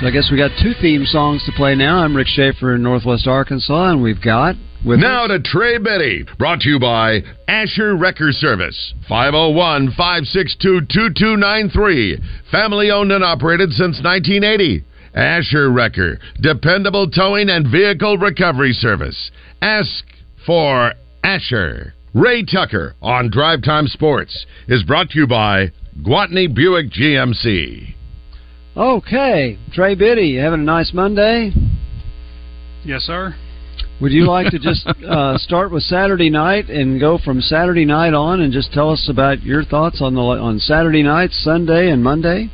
So I guess we got two theme songs to play now. I'm Rick Schaefer in Northwest Arkansas, and we've got with now to Trey Biddy, brought to you by Asher Wrecker Service, 501 562 2293. Family owned and operated since 1980. Asher Wrecker, dependable towing and vehicle recovery service. Ask for Asher. Ray Tucker on Drive Time Sports is brought to you by Gwatney Buick GMC. Okay, Trey Biddy, you having a nice Monday? Yes, sir. Would you like to just uh, start with Saturday night and go from Saturday night on and just tell us about your thoughts on the on Saturday night, Sunday, and Monday?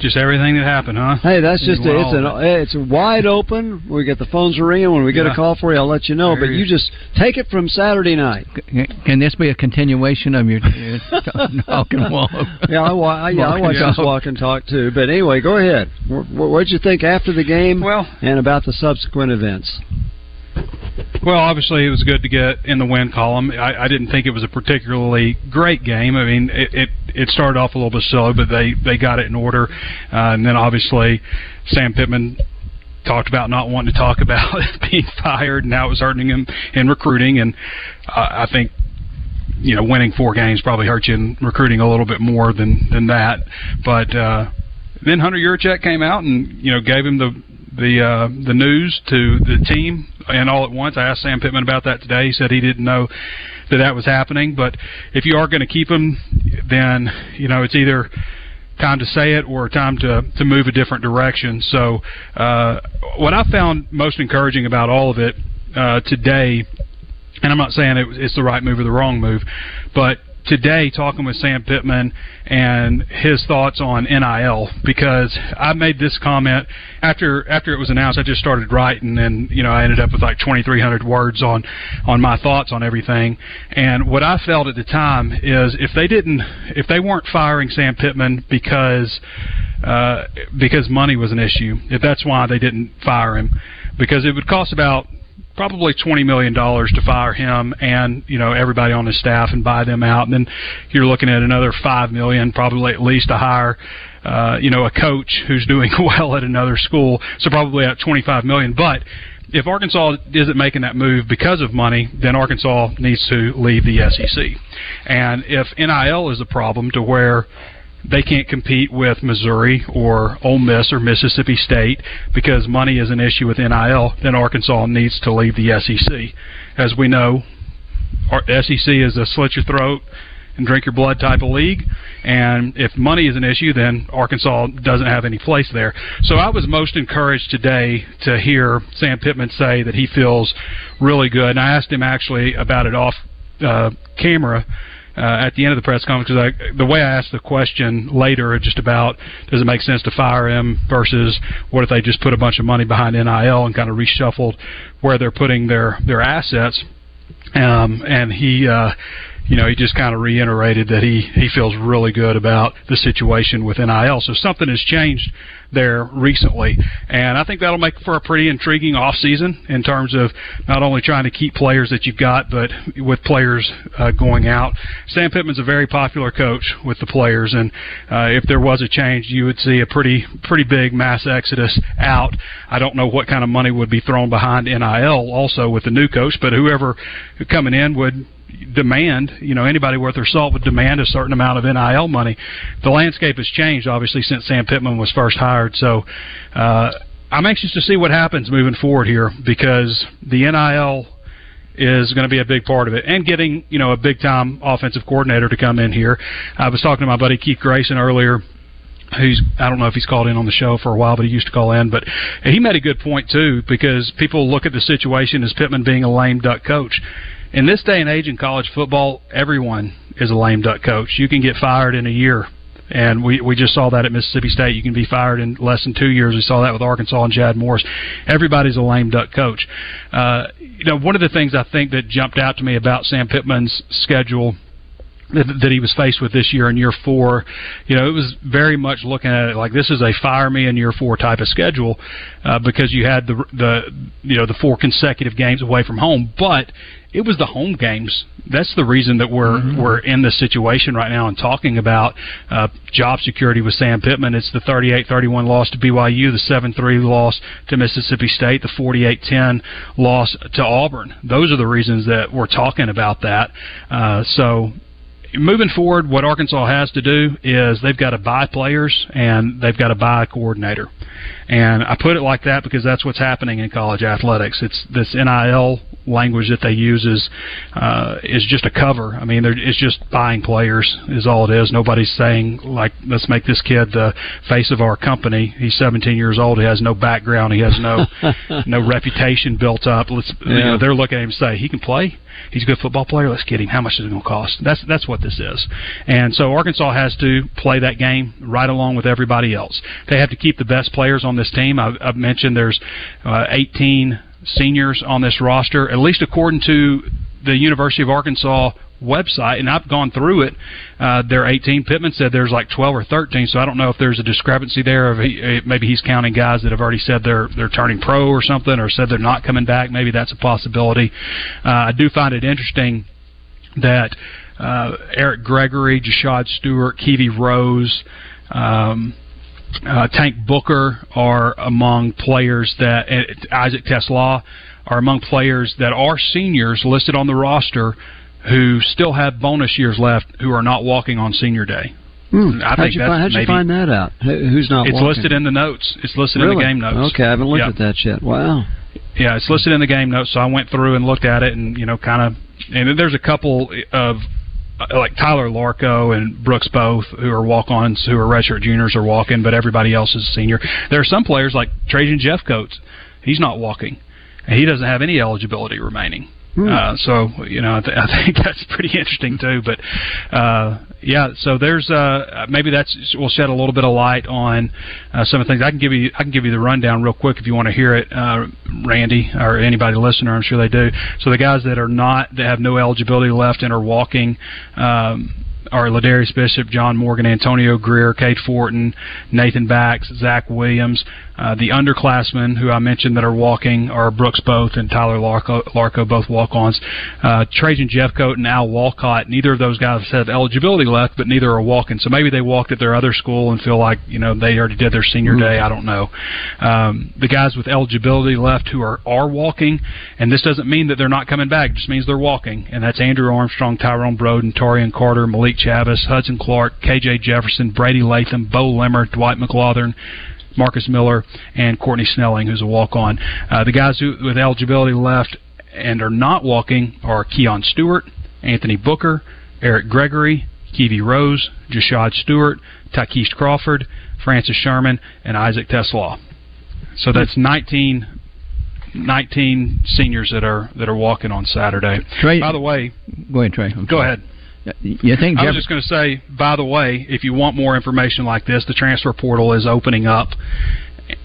Just everything that happened, huh? Hey, that's just a, it's an all of it. it's wide open. We get the phones are ringing when we get Yeah. a call for you. I'll let you know. But you just take it from Saturday night. Can this be a continuation of your talk and walk? Yeah, I, wa- I, yeah, I Walk and watch this talk. walk and talk too. But anyway, go ahead. What what'd you think after the game? Well, and about the subsequent events. Well, obviously, it was good to get in the win column. I, I didn't think it was a particularly great game. I mean, it, it it started off a little bit slow, but they they got it in order, uh, and then obviously Sam Pittman talked about not wanting to talk about being fired and how it was hurting him in recruiting, and uh, I think you know winning four games probably hurt you in recruiting a little bit more than than that. But uh, then Hunter Yurachek came out and you know gave him the the uh, the news to the team and all at once. I asked Sam Pittman about that today. He said he didn't know that that was happening. But if you are going to keep him, then you know it's either time to say it or time to to move a different direction. So uh, what I found most encouraging about all of it uh, today, and I'm not saying it, it's the right move or the wrong move, but today talking with Sam Pittman and his thoughts on NIL because I made this comment after after it was announced. I just started writing and you know I ended up with like 2,300 words on on my thoughts on everything. And what I felt at the time is if they didn't if they weren't firing Sam Pittman because uh, because money was an issue, if that's why they didn't fire him, because it would cost about probably twenty million dollars to fire him and you know everybody on his staff and buy them out, and then you're looking at another five million, probably at least to hire. Uh, you know, a coach who's doing well at another school, so probably at 25 million. But if Arkansas isn't making that move because of money, then Arkansas needs to leave the SEC. And if NIL is a problem to where they can't compete with Missouri or Ole Miss or Mississippi State because money is an issue with NIL, then Arkansas needs to leave the SEC. As we know, our SEC is a slit your throat and drink your blood type of league. And if money is an issue, then Arkansas doesn't have any place there. So I was most encouraged today to hear Sam Pittman say that he feels really good. And I asked him actually about it off uh, camera. Uh, at the end of the press conference, because the way I asked the question later, just about does it make sense to fire him versus what if they just put a bunch of money behind NIL and kind of reshuffled where they're putting their their assets, um, and he uh, you know, he just kind of reiterated that he he feels really good about the situation with NIL. So something has changed there recently, and I think that'll make for a pretty intriguing off season in terms of not only trying to keep players that you've got, but with players uh, going out. Sam Pittman's a very popular coach with the players, and uh, if there was a change, you would see a pretty pretty big mass exodus out. I don't know what kind of money would be thrown behind NIL also with the new coach, but whoever coming in would demand. You know, anybody worth their salt would demand a certain amount of NIL money. The landscape has changed, obviously, since Sam Pittman was first hired. So, uh, I'm anxious to see what happens moving forward here because the NIL is going to be a big part of it, and getting you know a big time offensive coordinator to come in here. I was talking to my buddy Keith Grayson earlier who's I don't know if he's called in on the show for a while, but he used to call in. But he made a good point too because people look at the situation as Pittman being a lame duck coach. In this day and age in college football, everyone is a lame duck coach. You can get fired in a year. And we, we just saw that at Mississippi State. You can be fired in less than two years. We saw that with Arkansas and Chad Morris. Everybody's a lame duck coach. Uh, you know, one of the things I think that jumped out to me about Sam Pittman's schedule that, that he was faced with this year in year four, you know, it was very much looking at it like this is a fire me in year four type of schedule uh, because you had the the you know the four consecutive games away from home, but it was the home games. That's the reason that we're mm-hmm. we're in this situation right now and talking about uh, job security with Sam Pittman. It's the 38-31 loss to BYU, the 7-3 loss to Mississippi State, the 48-10 loss to Auburn. Those are the reasons that we're talking about that. Uh, so moving forward, what Arkansas has to do is they've got to buy players and they've got to buy a coordinator. And I put it like that because that's what's happening in college athletics. It's this NIL language that they use is uh, is just a cover. I mean, it's just buying players is all it is. Nobody's saying like, let's make this kid the face of our company. He's 17 years old. He has no background. He has no no reputation built up. Let's yeah. you know, they're looking at him and say he can play. He's a good football player. Let's get him. How much is it going to cost? That's that's what this is. And so Arkansas has to play that game right along with everybody else. They have to keep the best players on this team. I've, I've mentioned there's uh, 18 seniors on this roster, at least according to the University of Arkansas website, and I've gone through it. Uh, there are 18. Pittman said there's like 12 or 13, so I don't know if there's a discrepancy there. Of he, maybe he's counting guys that have already said they're they're turning pro or something, or said they're not coming back. Maybe that's a possibility. Uh, I do find it interesting that uh, Eric Gregory, Jashaud Stewart, Kiwi Rose. Um, uh, Tank Booker are among players that Isaac TeSlaa are among players that are seniors listed on the roster who still have bonus years left who are not walking on senior day. Hmm. I how'd you, find, how'd you find that out? Who's not? It's walking? listed in the notes. It's listed really? in the game notes. Okay, I haven't looked yep. at that yet. Wow. Yeah, it's listed in the game notes. So I went through and looked at it, and you know, kind of, and there's a couple of uh, like Tyler Larko and Brooks both, who are walk-ons, who are redshirt juniors, are walking, but everybody else is senior. There are some players like Trajan Jeffcoats. He's not walking, and he doesn't have any eligibility remaining. Hmm. Uh, so you know, I, th- I think that's pretty interesting too. But uh, yeah, so there's uh, maybe that's will shed a little bit of light on uh, some of the things. I can give you I can give you the rundown real quick if you want to hear it, uh, Randy or anybody listener. I'm sure they do. So the guys that are not that have no eligibility left and are walking. Um, are Ladarius Bishop, John Morgan, Antonio Greer, Cade Fortin, Nathan Bax, Zach Williams. Uh, the underclassmen who I mentioned that are walking are Brooks Both and Tyler Larko, Larko both walk-ons. Uh, Trajan Jeffcoat and Al Walcott. Neither of those guys have eligibility left, but neither are walking. So maybe they walked at their other school and feel like you know they already did their senior mm-hmm. day. I don't know. Um, the guys with eligibility left who are are walking, and this doesn't mean that they're not coming back. It just means they're walking, and that's Andrew Armstrong, Tyrone Broden, Taurean Carter, Malik Chavis, Hudson Clark, KJ Jefferson, Brady Latham, Beaux Limmer, Dwight McGlothern. Marcus Miller and Courtney Snelling, who's a walk-on. Uh, the guys who with eligibility left and are not walking are Keon Stewart, Anthony Booker, Eric Gregory, Kiwi Rose, Jashaud Stewart, Tykeist Crawford, Francis Sherman, and Isaac TeSlaa. So that's 19, 19 seniors that are that are walking on Saturday. Trey, By the way, go ahead, Trey. I'm go sorry. ahead. You think? I was just going to say, by the way, if you want more information like this, the transfer portal is opening up.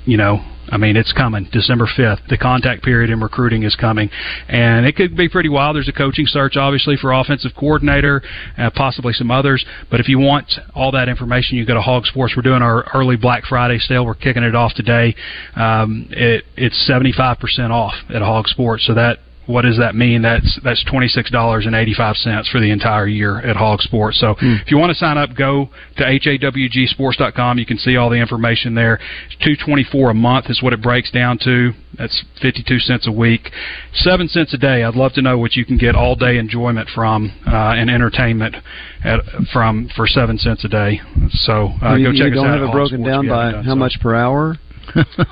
You know, I mean, it's coming December 5th. The contact period in recruiting is coming, and it could be pretty wild. There's a coaching search, obviously, for offensive coordinator, uh, possibly some others. But if you want all that information, you go to Hawg Sports. We're doing our early Black Friday sale. We're kicking it off today. Um, it, it's 75% off at Hawg Sports, so that what does that mean? That's that's twenty six dollars and eighty five cents for the entire year at Hawg Sports. So Hmm. if you want to sign up, go to hawgsports.com. You can see all the information there. Two twenty four a month is what it breaks down to. That's fifty two cents a week, seven cents a day. I'd love to know what you can get all day enjoyment from uh, and entertainment at, from for seven cents a day. So uh, you, go check you us don't out. have it broken down by done how so. much per hour?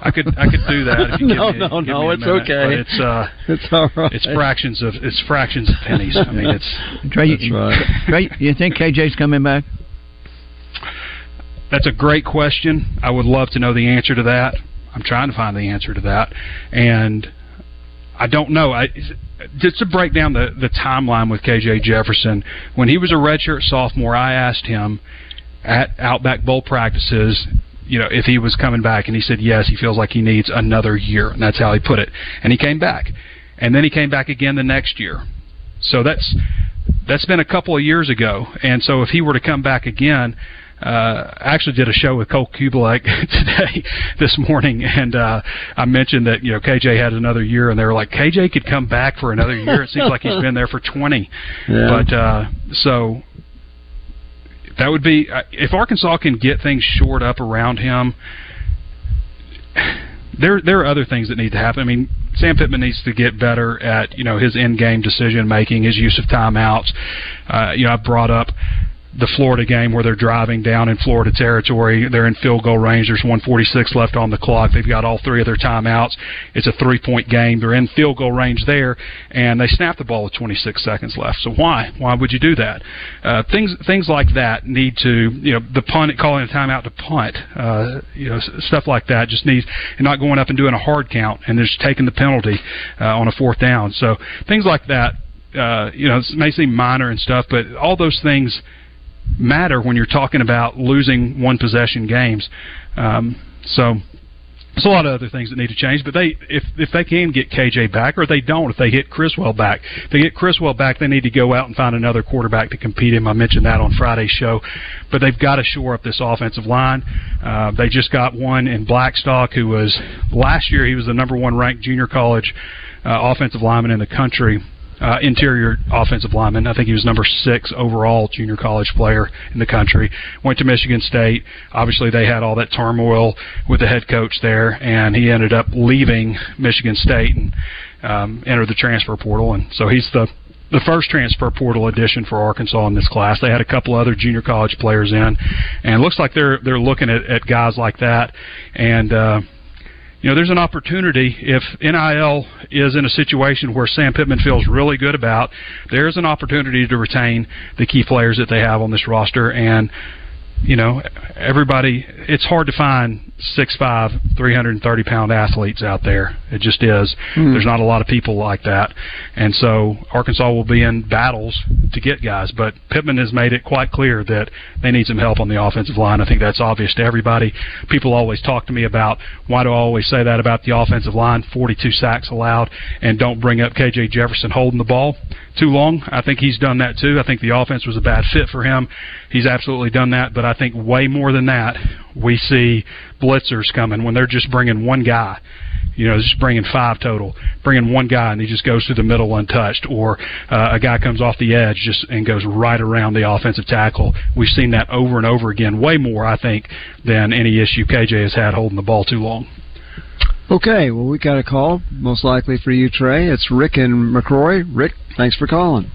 I could I could do that. If you No, give me, no, give no, me it's minute, okay. But it's uh, It's all right. it's fractions of it's fractions of pennies. I mean, it's Trey, That's right. Trey, you think KJ's coming back? that's a great question. I would love to know the answer to that. I'm trying to find the answer to that, and I don't know. I just to break down the the timeline with KJ Jefferson. When he was a redshirt sophomore, I asked him at Outback Bowl practices. You know, if he was coming back, and he said yes, he feels like he needs another year, and that's how he put it. And he came back, and then he came back again the next year. So that's that's been a couple of years ago, and so if he were to come back again, uh, I actually did a show with Cole Kubelek today, this morning, and uh, I mentioned that you know KJ had another year, and they were like, KJ could come back for another year. It seems like he's been there for twenty, Yeah. but uh, so that would be uh, if Arkansas can get things shored up around him. There, there are other things that need to happen. I mean, Sam Pittman needs to get better at you know his in-game decision making, his use of timeouts. Uh, you know, I brought up the Florida game where they're driving down in Florida territory. They're in field goal range. There's 146 left on the clock. They've got all three of their timeouts. It's a three point game. They're in field goal range there, and they snap the ball with 26 seconds left. So why? Why would you do that? Uh, things things like that need to you know the punt calling a timeout to punt. Uh, you know stuff like that just needs and not going up and doing a hard count and just taking the penalty uh, on a fourth down. So things like that. Uh, you know, it may seem minor and stuff, but all those things matter when you're talking about losing one possession games. Um, so there's a lot of other things that need to change, but they if if they can get KJ back, or if they don't, if they get Criswell back, if they get Criswell back, they need to go out and find another quarterback to compete him. I mentioned that on Friday's show, but they've got to shore up this offensive line. Uh, they just got one in Blackstock, who was last year he was the number one ranked junior college uh, offensive lineman in the country uh, interior offensive lineman. I think he was number six overall junior college player in the country. Went to Michigan State. Obviously, they had all that turmoil with the head coach there, and he ended up leaving Michigan State and um, entered the transfer portal. And so he's the the first transfer portal addition for Arkansas in this class. They had a couple other junior college players in, and it looks like they're they're looking at, at guys like that. And uh, you know, there's an opportunity if NIL is in a situation where Sam Pittman feels really good about. There's an opportunity to retain the key players that they have on this roster, and you know, everybody. It's hard to find six five, three hundred and thirty pound athletes out there. It just is. Hmm. There's not a lot of people like that, and so Arkansas will be in battles to get guys. But Pittman has made it quite clear that they need some help on the offensive line. I think that's obvious to everybody. People always talk to me about why do I always say that about the offensive line? 42 sacks allowed, and don't bring up KJ Jefferson holding the ball too long. I think he's done that too. I think the offense was a bad fit for him. He's absolutely done that, but I think way more than that, we see blitzers coming when they're just bringing one guy. You know, just bringing five total, bringing one guy and he just goes through the middle untouched, or uh, a guy comes off the edge just and goes right around the offensive tackle. We've seen that over and over again, way more I think than any issue KJ has had holding the ball too long. Okay, well, we got a call, most likely for you, Trey. It's Rick and McCrory. Rick, thanks for calling.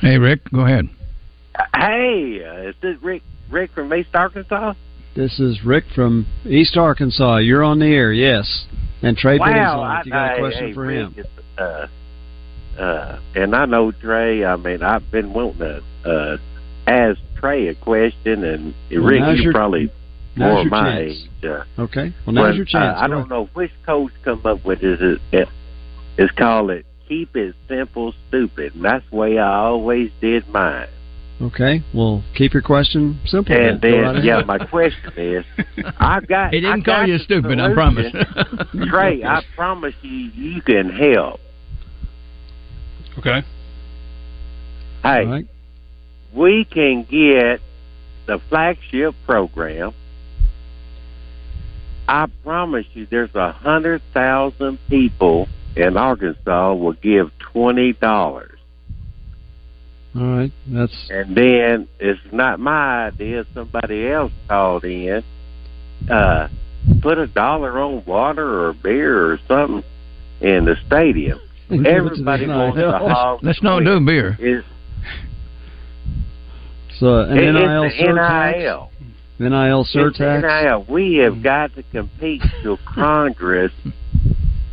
Hey, Rick, go ahead. Hey, uh, is this Rick Rick from East Arkansas? This is Rick from East Arkansas. You're on the air, yes. And Trey Pitting's wow, on. I, If you got a I- question hey, for Rick, him. Uh, uh, and I know Trey. I mean, I've been wanting to uh, ask Trey a question, and Well, Rick, you your- probably now's more your my chance. age. Uh, Okay. Well, now's but, your chance. Uh, I don't know which coach come up with this. It, it, it's called it "Keep It Simple, Stupid," and that's the way I always did mine. Okay. Well, keep your question simple. And Go then, right yeah, my question is, I've got. He didn't I call you the stupid, I promise. solution. Trey, I promise you, you can help. Okay. Hey, All right. we can get the flagship program I promise you, there's a hundred thousand people in Arkansas will give twenty dollars. All right, that's and then it's not my idea. Somebody else called in. Uh, put a dollar on water or beer or something in the stadium. Everybody wants to hog. Let's not do beer. Is so an it- NIL it's the surtax. NIL. NIL It's the surtax. NIL. We have got to compete till Congress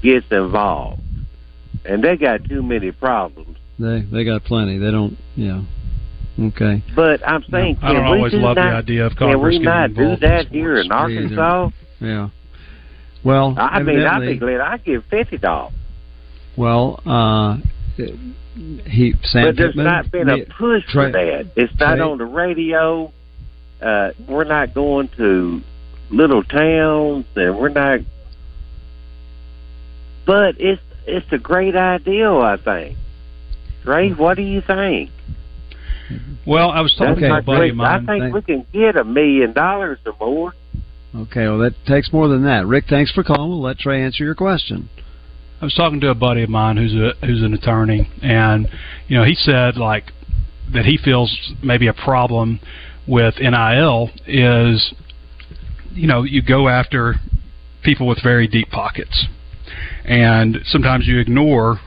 gets involved, and they got too many problems. They they got plenty. They don't. Yeah. Okay. But I'm saying, I don't we always do love the not, idea of Can Congress we getting not do involved in that here in sports. Me either. Arkansas? Yeah. Well, I mean, I'd be glad. I give fifty dollars. Well, uh, he Sam But there's Pittman, not been a push for that. It's not Trey- on the radio. Uh, we're not going to little towns, and we're not. But it's it's a great idea, I think. Trey, what do you think? Well, I was talking That's to a buddy great- of I mine. think Thank- we can get a million dollars or more. Okay, well that takes more than that. Rick, thanks for calling. We'll let Trey answer your question. I was talking to a buddy of mine who's a who's an attorney, and you know he said like that he feels maybe a problem with NIL is you know you go after people with very deep pockets, and sometimes you ignore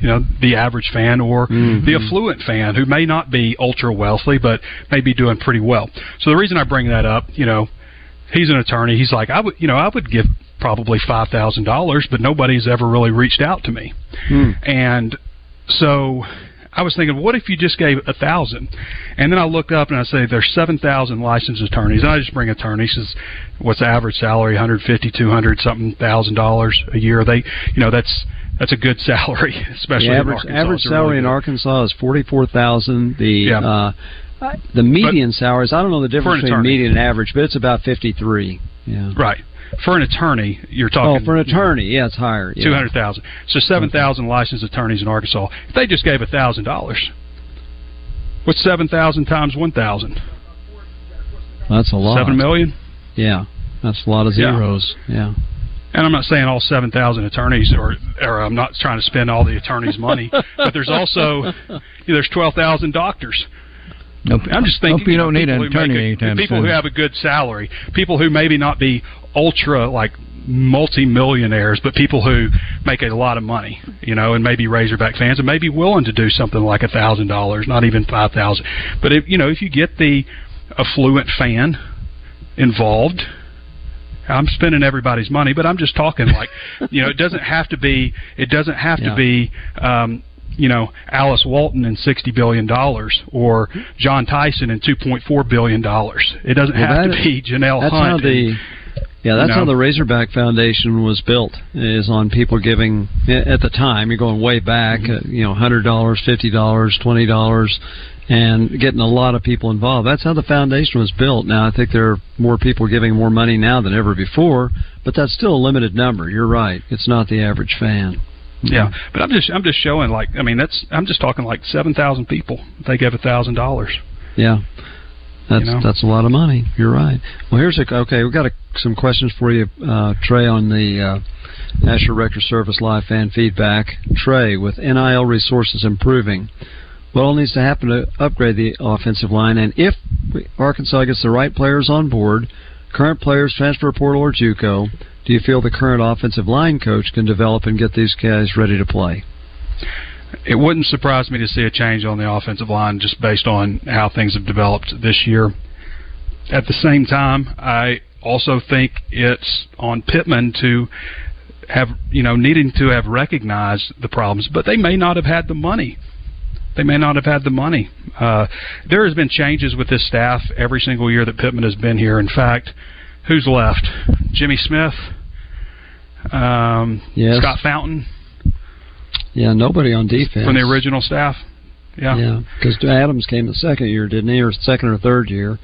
you know the average fan or Mhm. the affluent fan who may not be ultra wealthy but may be doing pretty well. So the reason I bring that up, you know, he's an attorney. He's like, I would, you know, I would give probably five thousand dollars, but nobody's ever really reached out to me. Hmm. And so I was thinking, what if you just gave a thousand? And then I looked up and I say there's seven thousand licensed attorneys. And I just bring attorneys. Says, what's the average salary? 150, 200 something thousand dollars a year. They, you know, that's that's a good salary, especially The in average average a really salary in Arkansas is forty four thousand. The Yeah. uh, the median salaries I don't know the difference between attorney. median and average, but it's about fifty three. Yeah. Right. For an attorney, you're Oh, talking. for an attorney, yeah, it's higher. Yeah. Two hundred thousand. So seven thousand licensed attorneys in Arkansas. If they just gave a thousand dollars, what's seven thousand times one thousand? That's a lot. Seven million. Yeah, that's a lot of Yeah. zeros. Yeah. And I'm not saying all seven thousand attorneys, or or I'm not trying to spend all the attorneys' money, but there's also there's twelve thousand doctors. Nope. I'm just thinking Hope you don't know, need an people who attorney a- anytime people soon. who have a good salary, people who maybe not be ultra like multi-millionaires, but people who make a lot of money, you know, and maybe Razorback fans, and maybe willing to do something like a thousand dollars, not even five thousand. But if you know, if you get the affluent fan involved. I'm spending everybody's money, but I'm just talking like, you know, it doesn't have to be. It doesn't have Yeah. to be. Um, you know, Alice Walton and sixty billion dollars, or John Tyson and two point four billion dollars. It doesn't Well, have to be Janelle That's Hunt. how the yeah, that's know. how the Razorback Foundation was built. Is on people giving at the time. You're going way back. Mm-hmm. Uh, you know, hundred dollars, fifty dollars, twenty dollars, and getting a lot of people involved. That's how the foundation was built. Now I think there are more people giving more money now than ever before, but that's still a limited number. You're right. It's not the average fan. yeah, but I'm just I'm just showing like I mean that's I'm just talking like seven thousand people. They gave a thousand dollars. Yeah. That's You know? that's a lot of money. You're right. Well, here's a okay. We've got a, some questions for you, uh, Trey, on the uh, National Record Service live fan feedback. Trey, with NIL resources improving, what all needs to happen to upgrade the offensive line? And if Arkansas gets the right players on board, current players, transfer portal or JUCO, do you feel the current offensive line coach can develop and get these guys ready to play? It wouldn't surprise me to see a change on the offensive line just based on how things have developed this year. At the same time, I also think it's on Pittman to have, you know, needing to have recognized the problems, but they may not have had the money. They may not have had the money. Uh, there has been changes with this staff every single year that Pittman has been here. In fact, who's left? Jimmy Smith, um, Yes. Scott Fountain Yeah, nobody on defense from the original staff. Yeah. Yeah, because Adams came the second year, didn't he, or second or third year,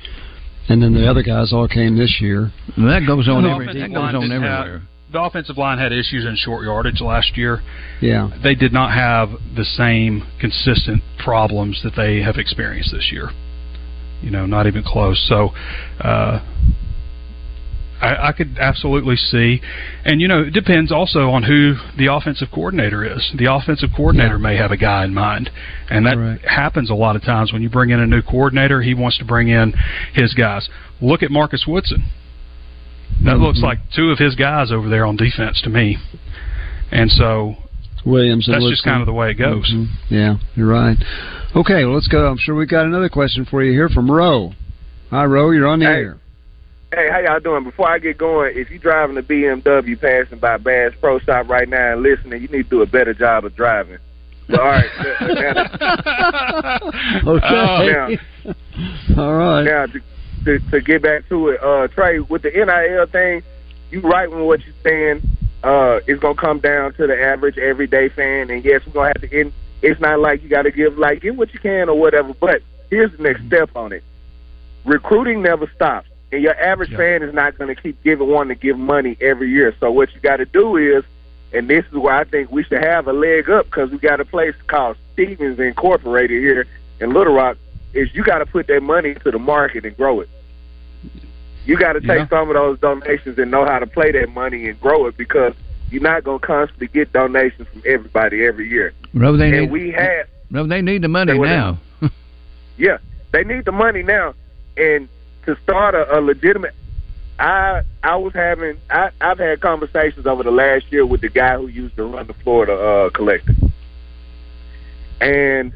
and then the other guys all came this year. Well, that goes on The every, that goes on didn't have- everywhere. The offensive line had issues in short yardage last year. Yeah, They did not have the same consistent problems that they have experienced this year. You know, not even close. So, uh, I, I, could absolutely see, and you know, it depends also on who the offensive coordinator is. The offensive coordinator may have a guy in mind, and that Right. happens a lot of times when you bring in a new coordinator. He wants to bring in his guys. Look at Marcus Woodson. That looks like two of his guys over there on defense to me, and so Williams. and that's just Woodson. kind of the way it goes. Mhm. Yeah, you're right. Okay, well, let's go. I'm sure we've got another question for you here from Roe. Hi, Roe. You're on the Hey. air. Hey, how y'all doing? Before I get going, if you're driving a BMW passing by Bass Pro Shop right now and listening, you need to do a better job of driving. But, all right. now, Okay. All right. now to, to, to get back to it, uh, Trey, with the NIL thing, you right with what you're saying. Uh, it's gonna come down to the average everyday fan, and yes, we're gonna have to. End, it's not like you got to give like give what you can or whatever. But here's the next step on it: recruiting never stops, and your average fan is not going to keep giving one to give money every year. So what you got to do is, and this is where I think we should have a leg up because we got a place called Stephens Incorporated here in Little Rock. Is you got to put that money into the market and grow it. You got to take Yeah. some of those donations and know how to play that money and grow it because you're not going to constantly get donations from everybody every year. Rob, they and need. we have Rob, they need the money now. yeah, they need the money now, and to start a, a legitimate. I I was having I I've had conversations over the last year with the guy who used to run the Florida uh, collector, and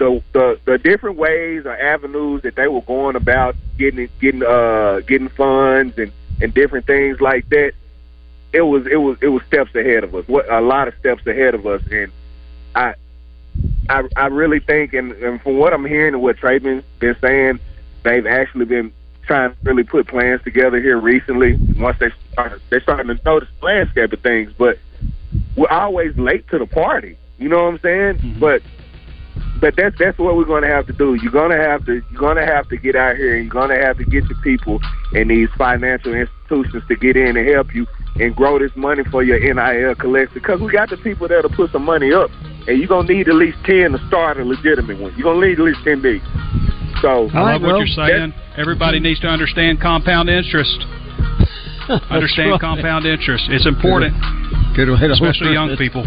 the the the different ways or avenues that they were going about getting getting uh getting funds and and different things like that. It was it was it was steps ahead of us. What a lot of steps ahead of us, and I I I really think, and, and from what I'm hearing and what Traven's been saying, they've actually been trying to really put plans together here recently. Once they start, they're starting to notice the landscape of things, but we're always late to the party. You know what I'm saying? But but that's that's what we're going to have to do. You're going to have to you're going to have to get out here and you're going to have to get your people and these financial institutions to get in and help you and grow this money for your NIL collection because we got the people there to put some money up and you're going to need at least 10 to start a legitimate one. You're going to need at least 10 big. So I love what you're saying. Everybody needs to understand compound interest. Understand right. compound interest. It's important, Good way to especially young it. people.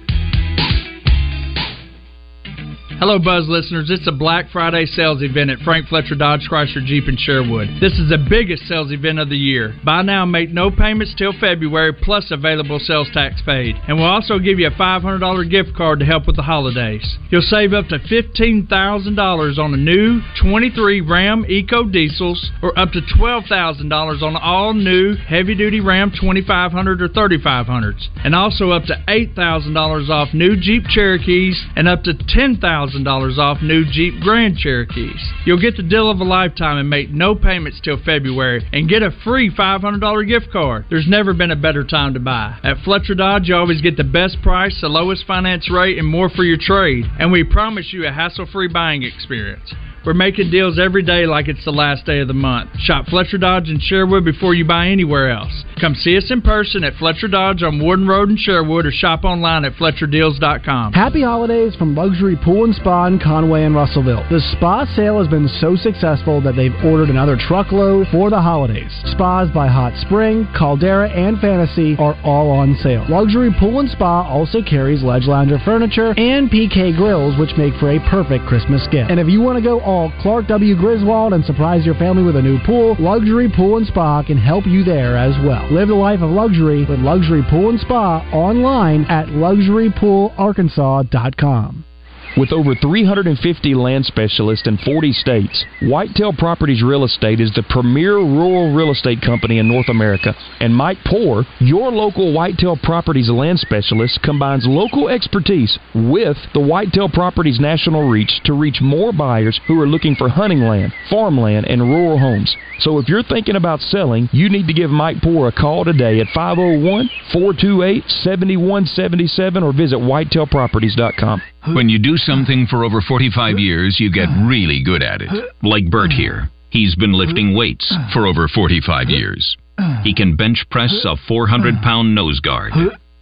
Hello, Buzz listeners. It's a Black Friday sales event at Frank Fletcher Dodge Chrysler Jeep in Sherwood. This is the biggest sales event of the year. Buy now, make no payments till February, plus available sales tax paid. And we'll also give you a $500 gift card to help with the holidays. You'll save up to $15,000 on a new 23 Ram Eco Diesels or up to $12,000 on all new heavy duty Ram 2500 or 3500s. And also up to $8,000 off new Jeep Cherokees and up to $10,000 off new Jeep Grand Cherokees. You'll get the deal of a lifetime and make no payments till February and get a free $500 gift card. There's never been a better time to buy. At Fletcher Dodge, you always get the best price, the lowest finance rate, and more for your trade. And we promise you a hassle free buying experience. We're making deals every day like it's the last day of the month. Shop Fletcher Dodge in Sherwood before you buy anywhere else. Come see us in person at Fletcher Dodge on Warden Road in Sherwood or shop online at FletcherDeals.com. Happy holidays from Luxury Pool and Spa in Conway and Russellville. The spa sale has been so successful that they've ordered another truckload for the holidays. Spas by Hot Spring, Caldera, and Fantasy are all on sale. Luxury Pool and Spa also carries Ledge Lounger furniture and PK grills, which make for a perfect Christmas gift. And if you want to go Clark W. Griswold and surprise your family with a new pool, Luxury Pool and Spa can help you there as well. Live the life of luxury with Luxury Pool and Spa online at luxurypoolarkansas.com. With over 350 land specialists in 40 states, Whitetail Properties Real Estate is the premier rural real estate company in North America. And Mike Poor, your local Whitetail Properties land specialist, combines local expertise with the Whitetail Properties national reach to reach more buyers who are looking for hunting land, farmland, and rural homes. So if you're thinking about selling, you need to give Mike Poor a call today at 501 428 7177 or visit whitetailproperties.com. When you do something for over 45 years, you get really good at it. Like Bert here. He's been lifting weights for over 45 years. He can bench press a 400 pound nose guard,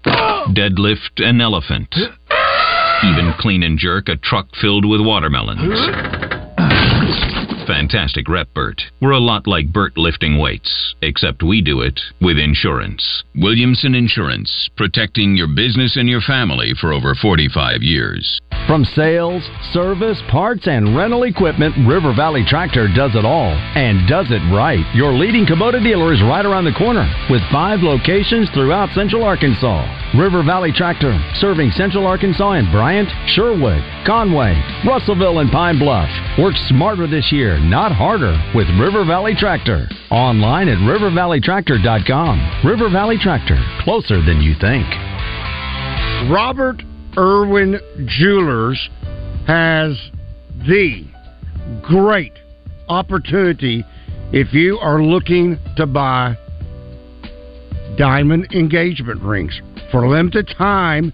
deadlift an elephant, even clean and jerk a truck filled with watermelons. Fantastic rep, Bert. We're a lot like Bert lifting weights, except we do it with insurance. Williamson Insurance, protecting your business and your family for over 45 years. From sales, service, parts, and rental equipment, River Valley Tractor does it all and does it right. Your leading Kubota dealer is right around the corner with five locations throughout Central Arkansas. River Valley Tractor, serving Central Arkansas and Bryant, Sherwood, Conway, Russellville, and Pine Bluff. Work smarter this year, not harder, with River Valley Tractor. Online at rivervalleytractor.com. River Valley Tractor, closer than you think. Robert Irwin Jewelers has the great opportunity if you are looking to buy diamond engagement rings. For a limited time,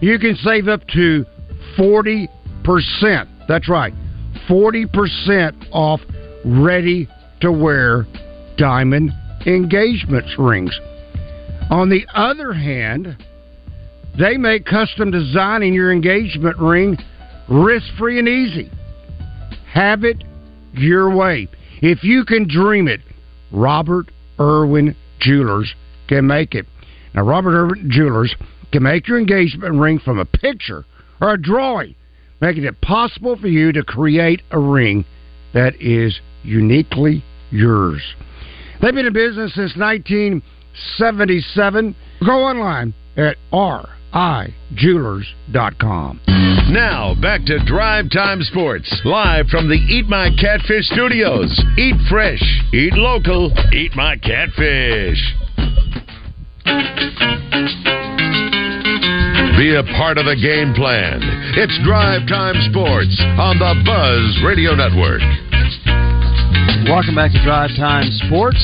you can save up to 40%. That's right, 40% off ready to wear diamond engagement rings. On the other hand, they make custom designing your engagement ring risk free and easy. Have it your way. If you can dream it, Robert Irwin Jewelers can make it. Now, Robert Irwin Jewelers can make your engagement ring from a picture or a drawing, making it possible for you to create a ring that is uniquely yours. They've been in business since 1977. Go online at rijewelers.com. Now, back to Drive Time Sports, live from the Eat My Catfish studios. Eat fresh, eat local, eat my catfish. Be a part of the game plan. It's Drive Time Sports on the Buzz Radio Network. Welcome back to Drive Time Sports.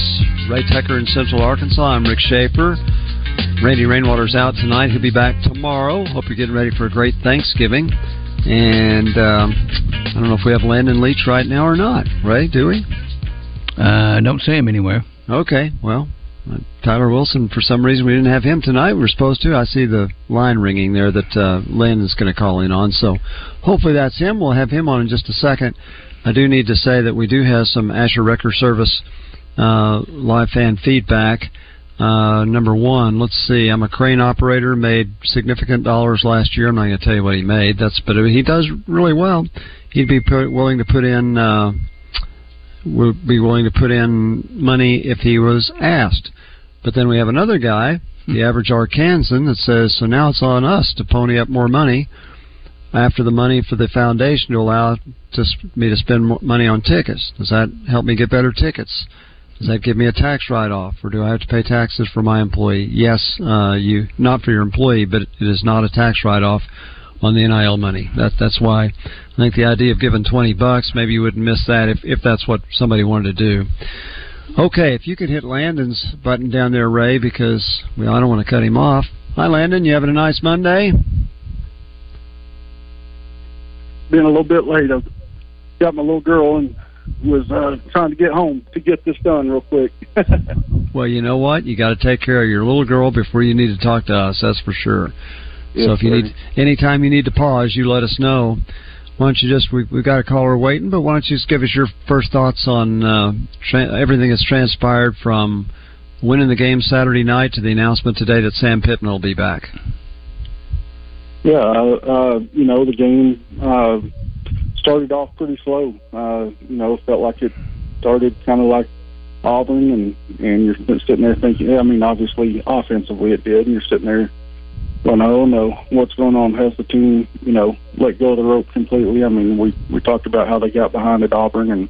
Ray Tucker in Central Arkansas. I'm Rick Schaefer. Randy Rainwater's out tonight. He'll be back tomorrow. Hope you're getting ready for a great Thanksgiving. And um, I don't know if we have Landon Leach right now or not. Ray, do we? Uh, don't see him anywhere. Okay, well, Tyler Wilson, for some reason, we didn't have him tonight. We were supposed to. I see the line ringing there that uh, is going to call in on. So hopefully that's him. We'll have him on in just a second. I do need to say that we do have some Asher Wrecker Service uh, live fan feedback. Uh, number one, let's see. I'm a crane operator. Made significant dollars last year. I'm not going to tell you what he made. That's but he does really well. He'd be put, willing to put in. Uh, would be willing to put in money if he was asked. But then we have another guy, the average Arkansan, that says, "So now it's on us to pony up more money after the money for the foundation to allow to, me to spend money on tickets. Does that help me get better tickets?" Does that give me a tax write-off, or do I have to pay taxes for my employee? Yes, uh, you not for your employee, but it is not a tax write-off on the NIL money. That that's why I think the idea of giving twenty bucks, maybe you wouldn't miss that if if that's what somebody wanted to do. Okay, if you could hit Landon's button down there, Ray, because well, I don't want to cut him off. Hi, Landon. You having a nice Monday? Been a little bit late. I've got my little girl and was uh, trying to get home to get this done real quick. well, you know what? You got to take care of your little girl before you need to talk to us. That's for sure. Yes, so if you sir. need anytime you need to pause, you let us know. Why don't you just we we've got a caller waiting, but why don't you just give us your first thoughts on uh, tra- everything that's transpired from winning the game Saturday night to the announcement today that Sam Pittman will be back. Yeah, uh, uh, you know the game uh, started off pretty slow. Uh, you know, felt like it started kind of like Auburn, and and you're sitting there thinking. I mean, obviously offensively it did, and you're sitting there well, I don't know what's going on. Has the team, you know, let go of the rope completely? I mean, we we talked about how they got behind at Auburn and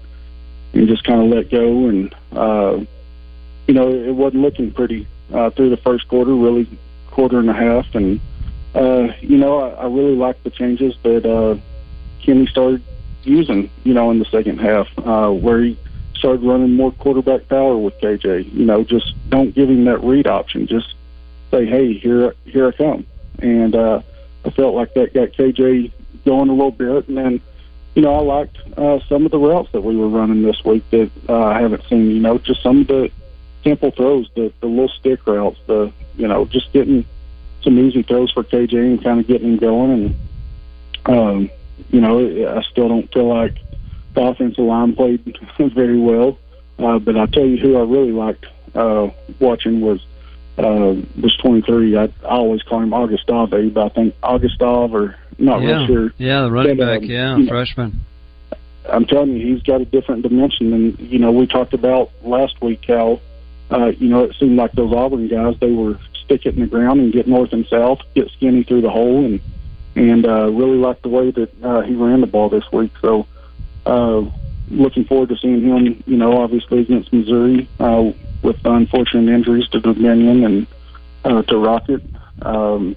and just kind of let go, and uh, you know, it wasn't looking pretty uh, through the first quarter, really quarter and a half, and uh, you know, I, I really liked the changes that uh, Kenny started using, you know, in the second half, uh, where he started running more quarterback power with KJ. You know, just don't give him that read option. Just say, hey, here, here I come. And uh, I felt like that got KJ going a little bit. And then, you know, I liked uh, some of the routes that we were running this week that uh, I haven't seen. You know, just some of the simple throws, the the little stick routes, the you know, just getting some easy throws for KJ and kind of getting him going. And um, you know, I still don't feel like the offensive line played very well. Uh, but I'll tell you who I really liked uh, watching was uh, was 23. I, I always call him Augustave, but I think Augustave or not yeah. real sure. Yeah, the running But, back. um, Yeah, you know, freshman. I'm telling you, he's got a different dimension. And you know, we talked about last week how uh, you know it seemed like those Auburn guys they were stick it in the ground and get north and south, get skinny through the hole, and and uh, really liked the way that uh, he ran the ball this week. So uh, looking forward to seeing him. You know, obviously against Missouri uh, with unfortunate injuries to Dubinion and uh, to Rocket. Um,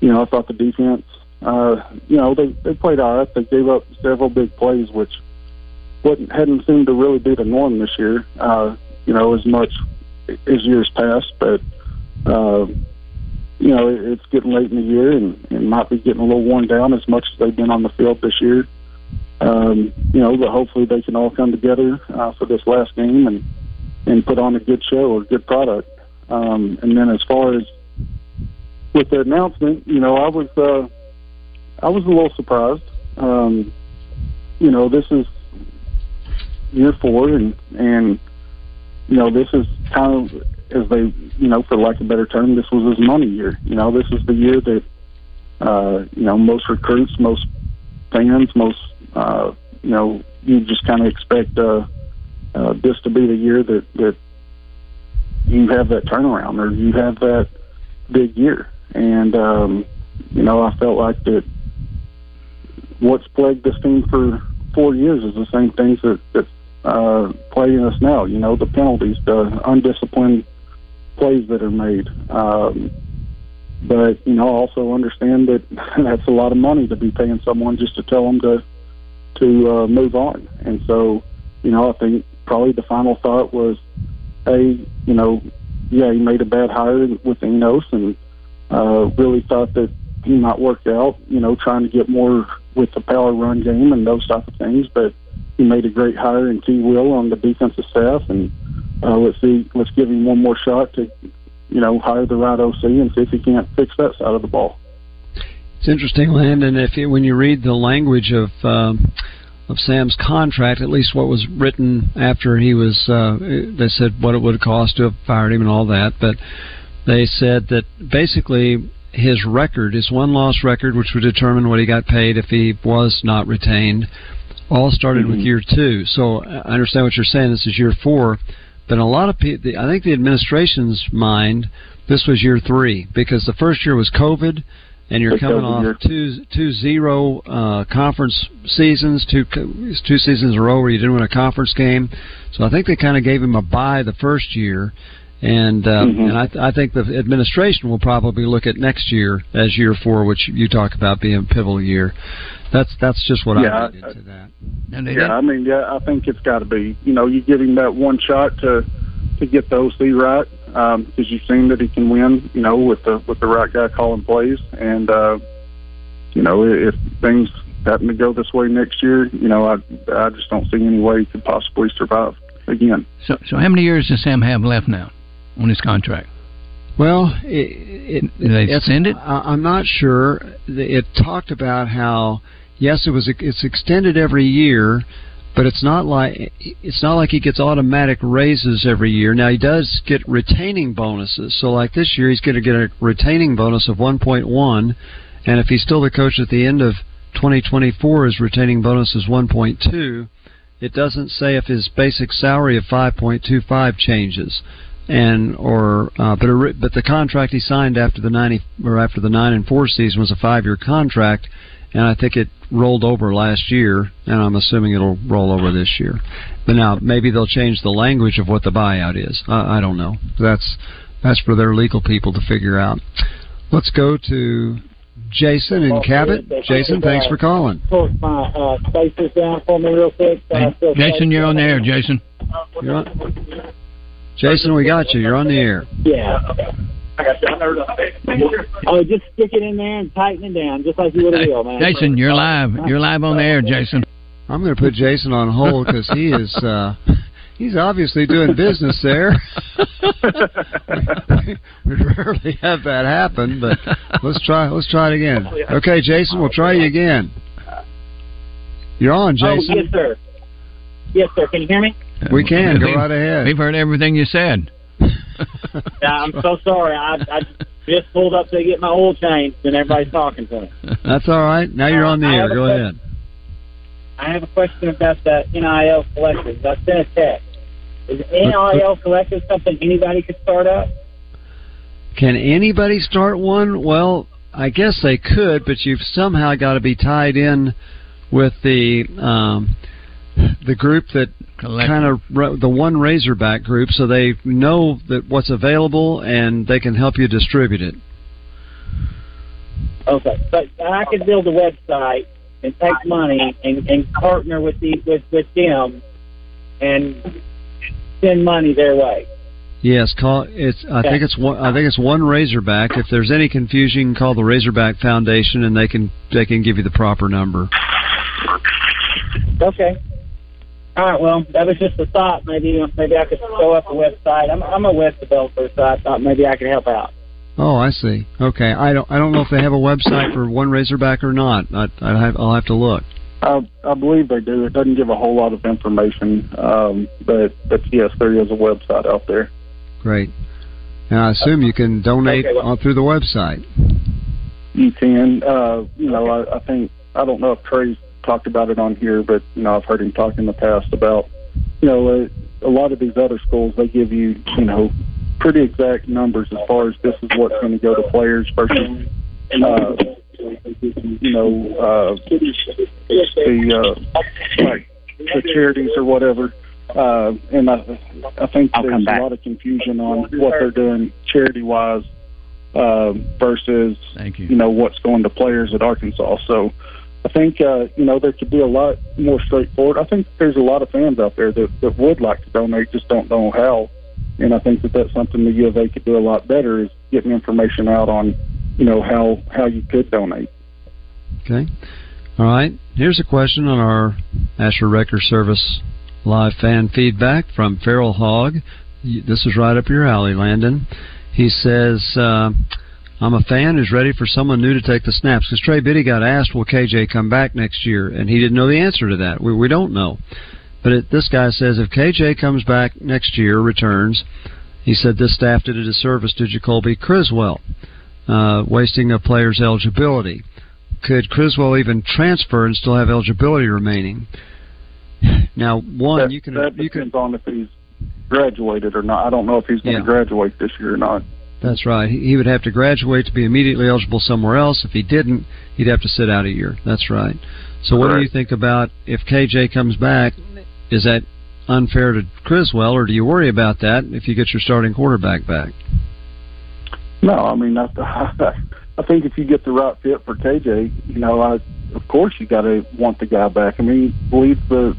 you know, I thought the defense. Uh, you know, they they played all right. They gave up several big plays, which wasn't hadn't seemed to really be the norm this year. Uh, you know, as much as years past, but uh, you know, it, it's getting late in the year and, and might be getting a little worn down as much as they've been on the field this year. Um, you know, but hopefully they can all come together uh, for this last game and and put on a good show or good product. Um, and then as far as with the announcement, you know, I was uh, I was a little surprised. Um, you know, this is year four, and and you know, this is kind of as they, you know, for lack of a better term, this was his money year. You know, this is the year that uh, you know most recruits, most fans, most uh, you know, you just kind of expect uh, uh, this to be the year that that you have that turnaround or you have that big year. And um, you know, I felt like that what's plagued this team for four years is the same things that that uh, plaguing us now. You know, the penalties, the undisciplined plays that are made. Um, but you know, I also understand that that's a lot of money to be paying someone just to tell them to to uh, move on. And so, you know, I think probably the final thought was, hey, you know, yeah, he made a bad hire with Enos and uh, really thought that he might work out, you know, trying to get more with the power run game and those type of things. But he made a great hire in T. Will on the defensive staff, and uh, let's see, let's give him one more shot to, you know, hire the right OC and see if he can't fix that side of the ball. It's interesting, Landon. If you, when you read the language of um, of Sam's contract, at least what was written after he was, uh, they said what it would cost to have fired him and all that, but they said that basically his record, his one loss record, which would determine what he got paid if he was not retained, all started with year two. So I understand what you're saying. This is year four, but a lot of people, I think the administration's mind, this was year three because the first year was COVID, and you're It's coming COVID off year. two two zero uh, conference seasons, two two seasons in a row where you didn't win a conference game. So I think they kind of gave him a bye the first year. And um, Mhm. and I, th- I think the administration will probably look at next year as year four, which you talk about being a pivotal year. That's that's just what Yeah, I read into that. yeah, I mean, yeah, I think it's got to be. You know, you give him that one shot to to get the OC right because you've seen that he can win. You know, with the with the right guy calling plays, and uh, you know, if things happen to go this way next year, you know, I I just don't see any way he could possibly survive again. So, so how many years does Sam have left now on his contract? Well, it, it, Did they it's- extend it? I, I'm not sure. It talked about how yes, it was it's extended every year, but it's not like it's not like he gets automatic raises every year. Now he does get retaining bonuses. So like this year, he's going to get a retaining bonus of 1.1, and if he's still the coach at the end of 2024, his retaining bonus is 1.2. It doesn't say if his basic salary of 5.25 changes. and or uh, but a, but the contract he signed after the ninety or after the nine and four season was a five year contract, and I think it rolled over last year, and I'm assuming it'll roll over this year. But now maybe they'll change the language of what the buyout is. I, I don't know. That's that's for their legal people to figure out. Let's go to Jason in Cabot. Jason, thanks for calling. Put my uh, spaces down for me real quick. So Jason, you're on the air, Jason. You're on. Jason, we got you. You're on the air. Yeah. Oh, just stick it in there and tighten it down, just like you would a wheel, man. Jason, you're live. You're live on the air, Jason. I'm going to put Jason on hold because he is uh, he's obviously doing business there. we rarely have that happen, but let's try let's try it again. Okay, Jason, we'll try you again. You're on, Jason. Oh, yes, sir. Yes, sir. Can you hear me? We can go We've- right ahead. We've heard everything you said. Yeah, I'm so sorry. I, I just pulled up to get my oil changed, and everybody's talking to me. That's all right. Now you're on the I air. Go question. ahead. I have a question about the NIL collectors. I sent a text. Is NIL collectors something anybody could start up? Can anybody start one? Well, I guess they could, but you've somehow got to be tied in with the um, the group that kind of the one Razorback group, so they know that what's available and they can help you distribute it. Okay, but I could build a website and take money and, and partner with the with with them and send money their way. Yes, call it's. I think it's one. I think it's one Razorback. If there's any confusion, you can call the Razorback Foundation, and they can they can give you the proper number. Okay. All right. Well, that was just a thought. Maybe maybe I could go up a website. I'm I'm a web developer, so I thought maybe I could help out. Oh, I see. Okay, I don't. I don't know if they have a website for one Razorback or not. I, I have. I'll have to look. I, I believe they do. It doesn't give a whole lot of information, um, but but yes, there is a website out there. Great. And I assume you can donate Okay, well- on through the website. You can, uh, you know, I, I think I don't know if Trey's talked about it on here, but you know, I've heard him talk in the past about, you know, uh, a lot of these other schools they give you, you know, pretty exact numbers as far as this is what's going to go to players versus, uh, you know, uh, the uh, like the charities or whatever. Uh, and I, I think I'll there's a back. lot of confusion on what they're doing charity wise um, versus Thank you. you know what's going to players at Arkansas. So I think uh, you know there could be a lot more straightforward. I think there's a lot of fans out there that, that would like to donate, just don't know how. And I think that that's something the U of A could do a lot better is getting information out on you know how how you could donate. Okay. All right. Here's a question on our Asher Wrecker Service live fan feedback from Feral Hog. This is right up your alley, Landon. He says, uh, I'm a fan who's ready for someone new to take the snaps. Because Trey Biddy got asked, will KJ come back next year? And he didn't know the answer to that. We, we don't know. But it, this guy says, if KJ comes back next year, returns, he said this staff did a disservice to Jacoby Criswell, uh, wasting a player's eligibility could Criswell even transfer and still have eligibility remaining? Now, one that, you can that you can on if he's graduated or not. I don't know if he's going to Yeah. graduate this year or not. That's right. He, he would have to graduate to be immediately eligible somewhere else. If he didn't, he'd have to sit out a year. That's right. So, what do you think about if KJ comes back? Is that unfair to Criswell, or do you worry about that if you get your starting quarterback back? No, I mean, I, I think if you get the right fit for KJ, you know, I of course you got to want the guy back. I mean, leave the,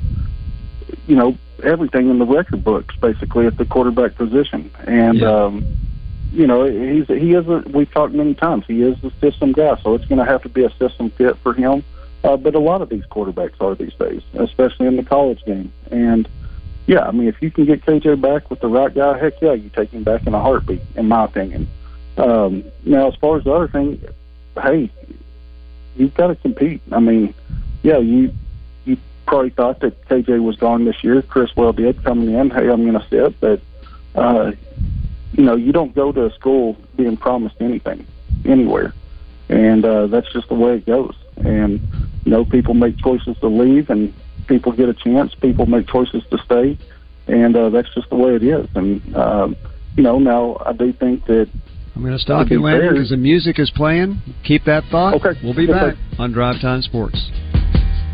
you know, everything in the record books basically at the quarterback position, and um, you know, he's he is a. We've talked many times. He is a system guy, so it's going to have to be a system fit for him. Uh, but a lot of these quarterbacks are these days, especially in the college game, and. Yeah, I mean, if you can get KJ back with the right guy, heck yeah, you take him back in a heartbeat, in my opinion. Um, now, as far as the other thing, hey, you've got to compete. I mean, yeah, you you probably thought that KJ was gone this year. Criswell did coming in. Hey, I'm going to sit, but uh, you know, you don't go to a school being promised anything anywhere, and uh, that's just the way it goes. And you know, people make choices to leave, and people get a chance. People make choices to stay, and uh, that's just the way it is. And um, you know, now I do think that I'm going to stop you, Landon, because the music is playing. Keep that thought. Okay. We'll be Okay. back on Drive Time Sports.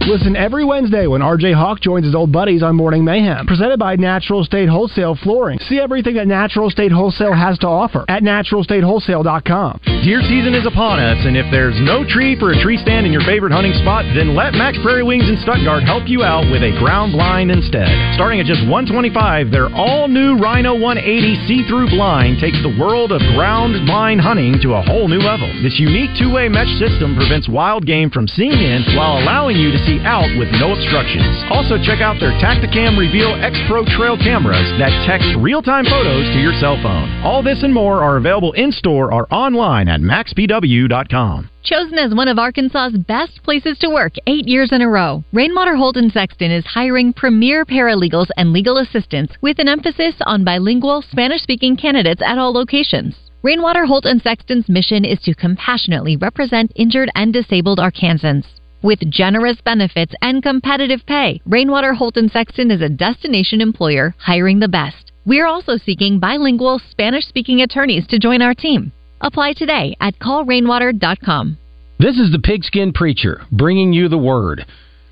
Listen every Wednesday when RJ Hawk joins his old buddies on Morning Mayhem. Presented by Natural State Wholesale Flooring. See everything that Natural State Wholesale has to offer at naturalstatewholesale.com. Deer season is upon us, and if there's no tree for a tree stand in your favorite hunting spot, then let Max Prairie Wings in Stuttgart help you out with a ground blind instead. Starting at just 125, their all-new Rhino 180 see-through blind takes the world of ground blind hunting to a whole new level. This unique two-way mesh system prevents wild game from seeing in while allowing you to see out with no obstructions. Also, check out their Tacticam Reveal X Pro trail cameras that text real-time photos to your cell phone. All this and more are available in-store or online at maxpw.com. Chosen as one of Arkansas's best places to work eight years in a row, Rainwater Holt and Sexton is hiring premier paralegals and legal assistants with an emphasis on bilingual Spanish speaking candidates at all locations. Rainwater Holt and Sexton's mission is to compassionately represent injured and disabled Arkansans. With generous benefits and competitive pay, Rainwater Holt and Sexton is a destination employer hiring the best. We're also seeking bilingual Spanish speaking attorneys to join our team. Apply today at callrainwater.com. This is the Pigskin Preacher bringing you the word.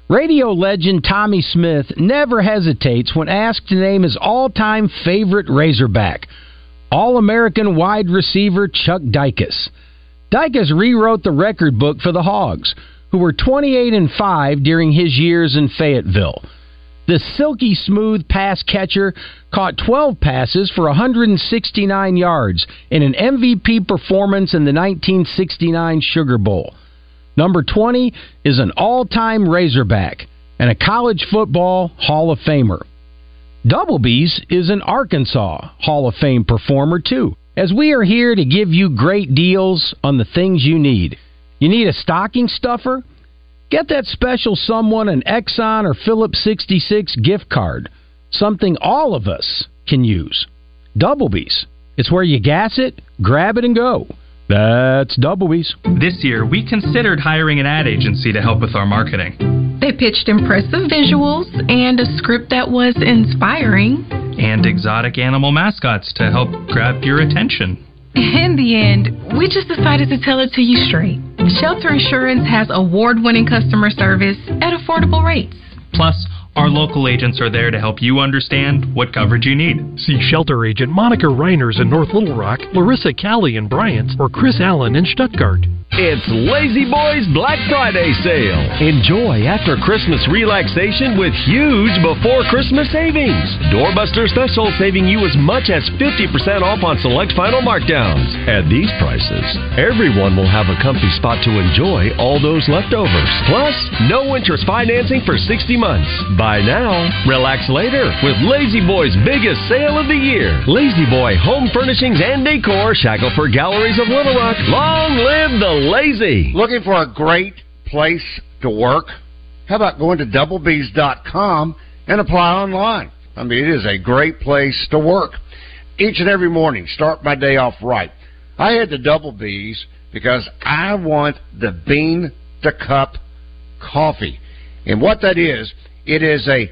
Radio legend Tommy Smith never hesitates when asked to name his all time favorite Razorback, All American wide receiver Chuck Dicus. Dicus rewrote the record book for the Hogs, who were 28 and 5 during his years in Fayetteville. The silky smooth pass catcher caught 12 passes for 169 yards in an MVP performance in the 1969 Sugar Bowl. Number 20 is an all time Razorback and a college football Hall of Famer. Doublebees is an Arkansas Hall of Fame performer, too, as we are here to give you great deals on the things you need. You need a stocking stuffer? Get that special someone an Exxon or Phillips 66 gift card. Something all of us can use. Doublebees. It's where you gas it, grab it, and go. That's Doublebees. This year, we considered hiring an ad agency to help with our marketing. They pitched impressive visuals and a script that was inspiring. And exotic animal mascots to help grab your attention. In the end, we just decided to tell it to you straight. Shelter Insurance has award winning customer service at affordable rates. Plus, our local agents are there to help you understand what coverage you need. See shelter agent Monica Reiners in North Little Rock, Larissa Callie in Bryant, or Chris Allen in Stuttgart. It's La-Z-Boy's Black Friday sale. Enjoy after Christmas relaxation with huge before Christmas savings. Doorbuster special saving you as much as 50% off on select final markdowns. At these prices, everyone will have a comfy spot to enjoy all those leftovers. Plus, no interest financing for 60 months. Buy now, relax later with La-Z-Boy's biggest sale of the year. Lazy Boy Home Furnishings and Decor, Shackleford Galleries of Little Rock. Long live the lazy. Looking for a great place to work? How about going to doublebees.com and apply online? I mean, it is a great place to work. Each and every morning, start my day off right. I head to Double B's because I want the bean to cup coffee. And what that is, it is a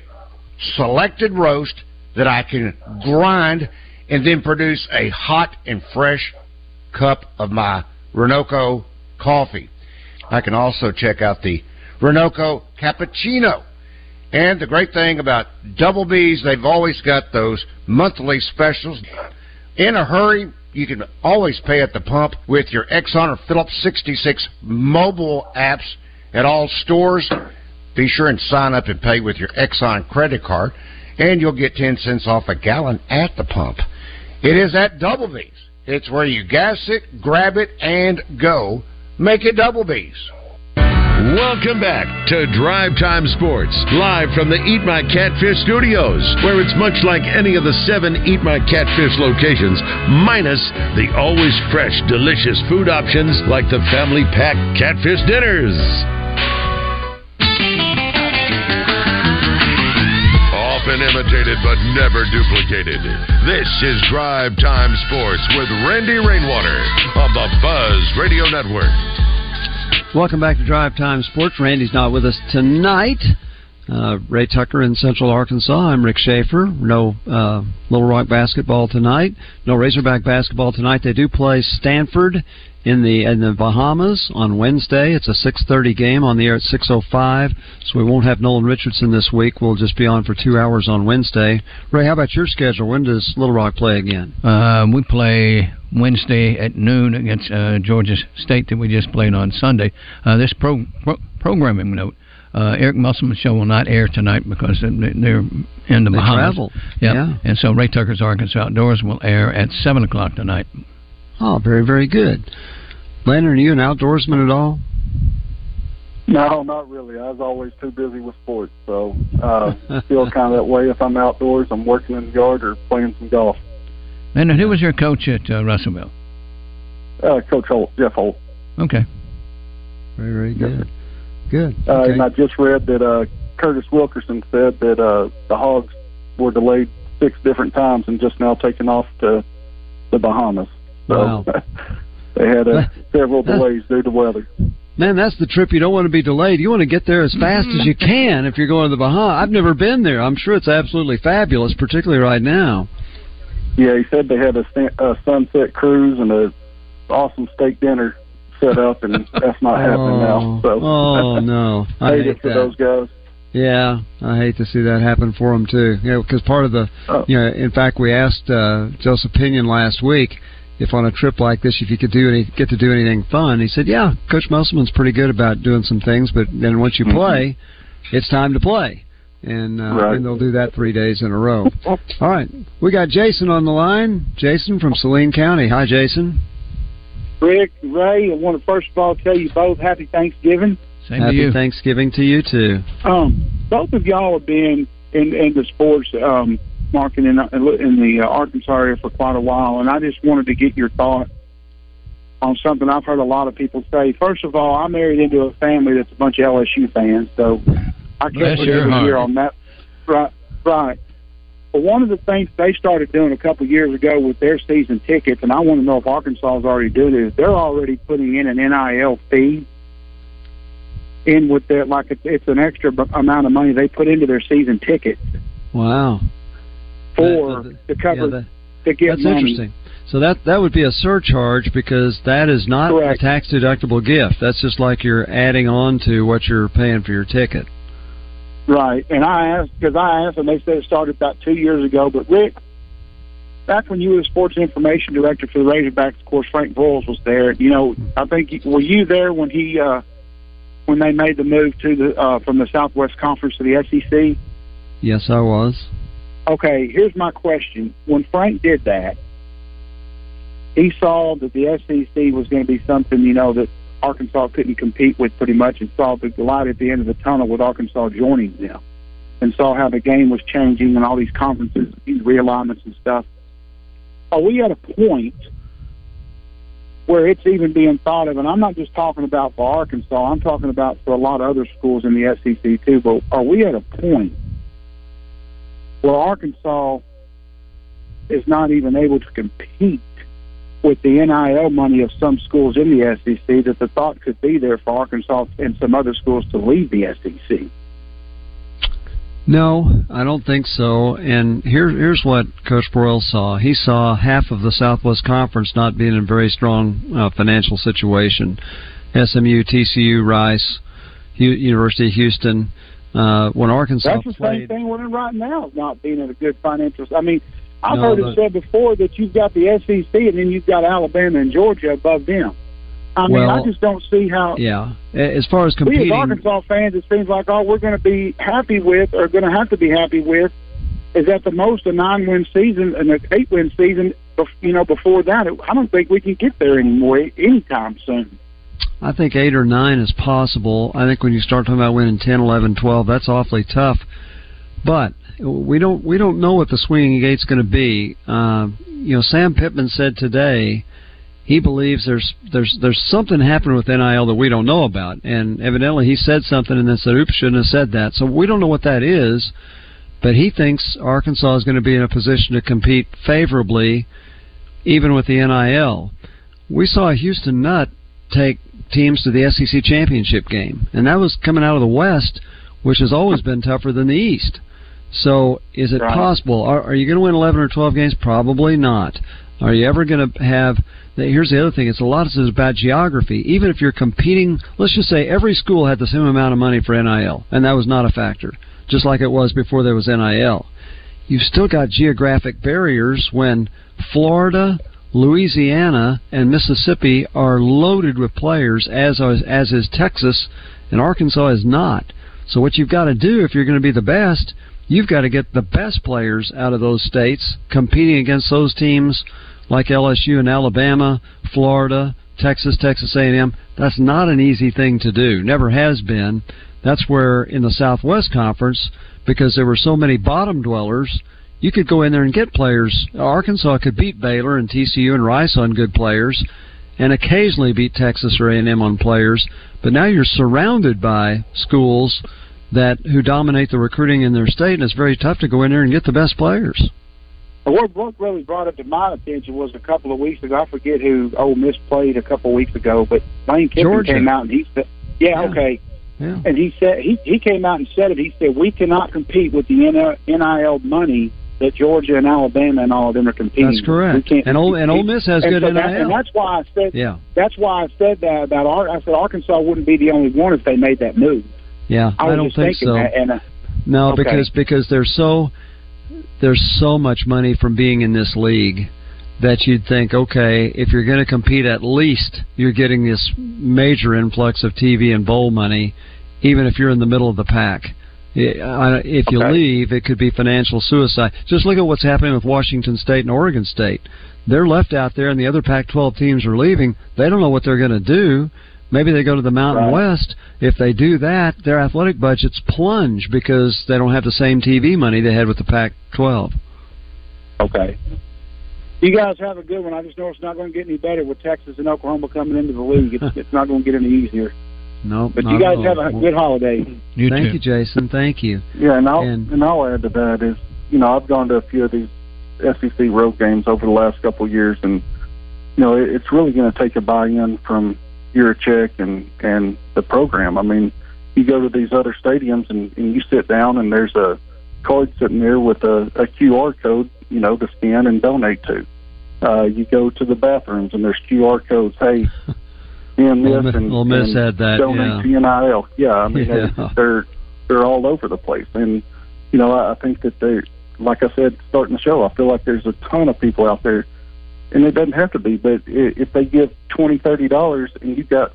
selected roast that I can grind and then produce a hot and fresh cup of my Renoco coffee. I can also check out the Renoco cappuccino. And the great thing about Double B's, they've always got those monthly specials. In a hurry, you can always pay at the pump with your Exxon or Phillips 66 mobile apps at all stores. Be sure and sign up and pay with your Exxon credit card, and you'll get 10 cents off a gallon at the pump. It is at Double B's. It's where you gas it, grab it, and go. Make it Double B's. Welcome back to Drive Time Sports, live from the Eat My Catfish studios, where it's much like any of the seven Eat My Catfish locations, minus the always fresh, delicious food options like the family pack catfish dinners. Often imitated but never duplicated. This is Drive Time Sports with Randy Rainwater on the Buzz Radio Network. Welcome back to Drive Time Sports. Randy's not with us tonight. Uh, Ray Tucker in Central Arkansas. I'm Rick Shaeffer. No uh, Little Rock basketball tonight. No Razorback basketball tonight. They do play Stanford in the in the Bahamas on Wednesday. It's a 6:30 game on the air at 6:05. So we won't have Nolan Richardson this week. We'll just be on for two hours on Wednesday. Ray, how about your schedule? When does Little Rock play again? Uh, we play Wednesday at noon against uh, Georgia State that we just played on Sunday. Uh, this pro, pro, programming note. Uh, Eric Musselman's show will not air tonight because they're in the They Bahamas. travel. Yep. Yeah. And so Ray Tucker's Arkansas Outdoors will air at 7 o'clock tonight. Oh, very very good. Landon, are you an outdoorsman at all? No, not really. I was always too busy with sports, so uh, feel kind of that way. If I'm outdoors, I'm working in the yard or playing some golf. Leonard, who was your coach at uh, Russellville? Uh, Coach Holt, Jeff Holt. Okay. Very very good. Good. Uh, Okay. And I just read that uh, Curtis Wilkerson said that uh, the Hogs were delayed six different times and just now taken off to the Bahamas. So Wow. they had uh, several delays due to weather. Man, that's the trip you don't want to be delayed. You want to get there as fast as you can if you're going to the Bahamas. I've never been there. I'm sure it's absolutely fabulous, particularly right now. Yeah, he said they had a, sun- a sunset cruise and a awesome steak dinner set up, and that's not happening now. So oh no, I hate hate it for that. those guys. Yeah, I hate to see that happen for them too. Yeah, because part of the, Oh. you know, in fact, we asked uh, Joseph Pinion last week if on a trip like this, if you could do any, get to do anything fun. He said, "Yeah, Coach Musselman's pretty good about doing some things, but then once you Mm-hmm. play, it's time to play." And, uh, Right. and they'll do that three days in a row. All right, we got Jason on the line. Jason from Saline County. Hi, Jason. Rick, Ray, I want to first of all tell you both happy Thanksgiving. Same Happy Thanksgiving to you too. Um, both of y'all have been in in the sports um, market in, in the uh, Arkansas area for quite a while, and I just wanted to get your thought on something I've heard a lot of people say. First of all, I'm married into a family that's a bunch of LSU fans, so I Bless can't your really hear on that. Right, right. But one of the things they started doing a couple of years ago with their season tickets, and I want to know if Arkansas is already doing it, is they're already putting in an NIL fee in with their like it's, it's an extra amount of money they put into their season ticket Wow. for That- to cover yeah, that- to get That's money. interesting. So that that would be a surcharge because that is not Correct. a tax deductible gift. That's just like you're adding on to what you're paying for your ticket. Right, and I asked because I asked, and they said it started about two years ago. But Rick, back when you were the sports information director for the Razorbacks, of course Frank Broyles was there. You know, I think were you there when he uh, when they made the move to the uh, from the Southwest Conference to the SEC? Yes, I was. Okay, here's my question. When Frank did that, he saw that the SEC was going to be something, you know, that Arkansas couldn't compete with pretty much and saw the light at the end of the tunnel with Arkansas joining them and saw how the game was changing and all these conferences, these realignments and stuff. Are we at a point where it's even being thought of, and I'm not just talking about for Arkansas, I'm talking about for a lot of other schools in the SEC too, but are we at a point where Arkansas is not even able to compete with the NIL money of some schools in the SEC, that the thought could be there for Arkansas and some other schools to leave the SEC. No, I don't think so. And here, here's what Coach Broyle saw. He saw half of the Southwest Conference not being in a very strong uh, financial situation. SMU, TCU, Rice, University of Houston. Uh, when Arkansas That's the played, same thing we're in right now, not being in a good financial. I mean, I've No, heard it said before that you've got the SEC and then you've got Alabama and Georgia above them. I mean, I just don't see how. yeah. As far as competing, We as Arkansas fans, it seems like all we're going to be happy with, or going to have to be happy with, is at the most a nine-win season and an eight-win season. You know, before that, I don't think we can get there anymore anytime soon. I think eight or nine is possible. I think when you start talking about winning 10, 11, 12, that's awfully tough. But we don't we don't know what the swinging gate's going to be. Uh, you know, Sam Pittman said today he believes there's there's there's something happening with NIL that we don't know about, and evidently he said something and then said, "Oops, shouldn't have said that." So we don't know what that is. But he thinks Arkansas is going to be in a position to compete favorably, even with the NIL. We saw Houston Nutt take teams to the SEC championship game, and that was coming out of the West which has always been tougher than the East. So, is it Right. possible? Are, are you going to win 11 or 12 games? Probably not. Are you ever going to have? Here's the other thing: it's a lot of this is about geography. Even if you're competing, let's just say every school had the same amount of money for NIL, and that was not a factor, just like it was before there was NIL. You've still got geographic barriers when Florida, Louisiana, and Mississippi are loaded with players, as as is Texas, and Arkansas is not. So what you've got to do if you're going to be the best, you've got to get the best players out of those states competing against those teams like LSU and Alabama, Florida, Texas, Texas A&M. That's not an easy thing to do. Never has been. That's where in the Southwest Conference, because there were so many bottom dwellers, you could go in there and get players. Arkansas could beat Baylor and TCU and Rice on good players, and occasionally beat Texas or A&M on players. But now you're surrounded by schools that who dominate the recruiting in their state, and it's very tough to go in there and get the best players. What, what really brought it to my attention was a couple of weeks ago. I forget who Ole Miss played a couple of weeks ago, but Lane Kiffin Georgia. came out and he said, "Yeah, Yeah. okay." Yeah. And he said he he came out and said it. He said we cannot compete with the NIL money that Georgia and Alabama and all of them are competing. That's correct. And Ole- and Ole Miss has and good so that- NIL. and that's why I said Yeah. that's why I said that about Ar- I said Arkansas wouldn't be the only one if they made that move. Yeah, I I, don't think so. that, and uh, No, Okay. because because there's so there's so much money from being in this league that you'd think, okay, if you're going to compete, at least you're getting this major influx of TV and bowl money, even if you're in the middle of the pack. If you Okay. leave, it could be financial suicide. Just look at what's happening with Washington State and Oregon State. They're left out there, and the other Pac-12 teams are leaving. They don't know what they're going to do. Maybe they go to the Mountain Right. West. If they do that, their athletic budgets plunge because they don't have the same TV money they had with the Pac-12. Okay. You guys have a good one. I just know it's not going to get any better with Texas and Oklahoma coming into the league. It's, it's not going to get any easier. No, But you guys have a good holiday. You Thank you, Jason. Thank you. Yeah, and I'll And- and, I'll add to that is you know I've gone to a few of these SEC road games over the last couple of years, and you know it, it's really going to take a buy-in from Yurachek and and the program. I mean, you go to these other stadiums and, and you sit down, and there's a card sitting there with a, a QR code, you know, to scan and donate to. Uh, you go to the bathrooms, and there's QR codes. Hey. And this Mi- and, Ole Miss and had that, donate yeah. to NIL. Yeah, I mean Yeah. They, they're they're all over the place, and you know I, I think that they, like I said, starting the show, I feel like there's a ton of people out there, and it doesn't have to be, but if they give twenty, thirty dollars, and you got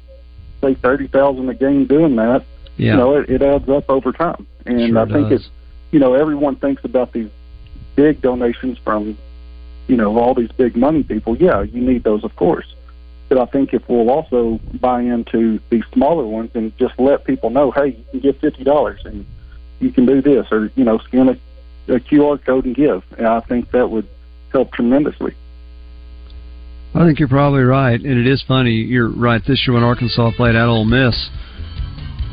say thirty thousand a game doing that, Yeah. you know it, it adds up over time, and Sure I think does. it's you know everyone thinks about these big donations from you know all these big money people. Yeah, you need those, of course. But I think if we'll also buy into these smaller ones and just let people know, hey, you can give fifty dollars and you can do this, or you know, scan a, a QR code and give. And I think that would help tremendously. I think you're probably right, and it is funny. You're right. This year when Arkansas played at Ole Miss,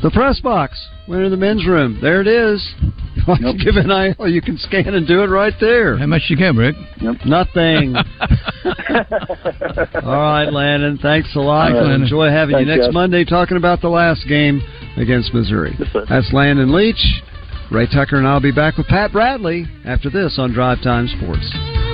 the press box went in the men's room. There it is. Why don't you give an eye? You can scan and do it right there. How much you get, Rick? Nothing. All right, Landon. Thanks a lot. Thanks, enjoy having Thanks, you next Jeff. Monday talking about the last game against Missouri. sir. That's Landon Leach. Ray Tucker and I'll be back with Pat Bradley after this on Drive Time Sports.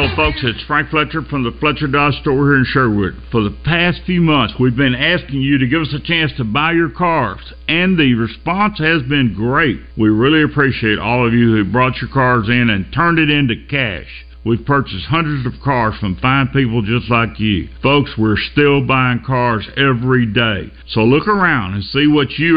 Hello, folks. It's Frank Fletcher from the Fletcher Dodge store here in Sherwood. For the past few months, we've been asking you to give us a chance to buy your cars, and the response has been great. We really appreciate all of you who brought your cars in and turned it into cash. We've purchased hundreds of cars from fine people just like you. Folks, we're still buying cars every day. So look around and see what you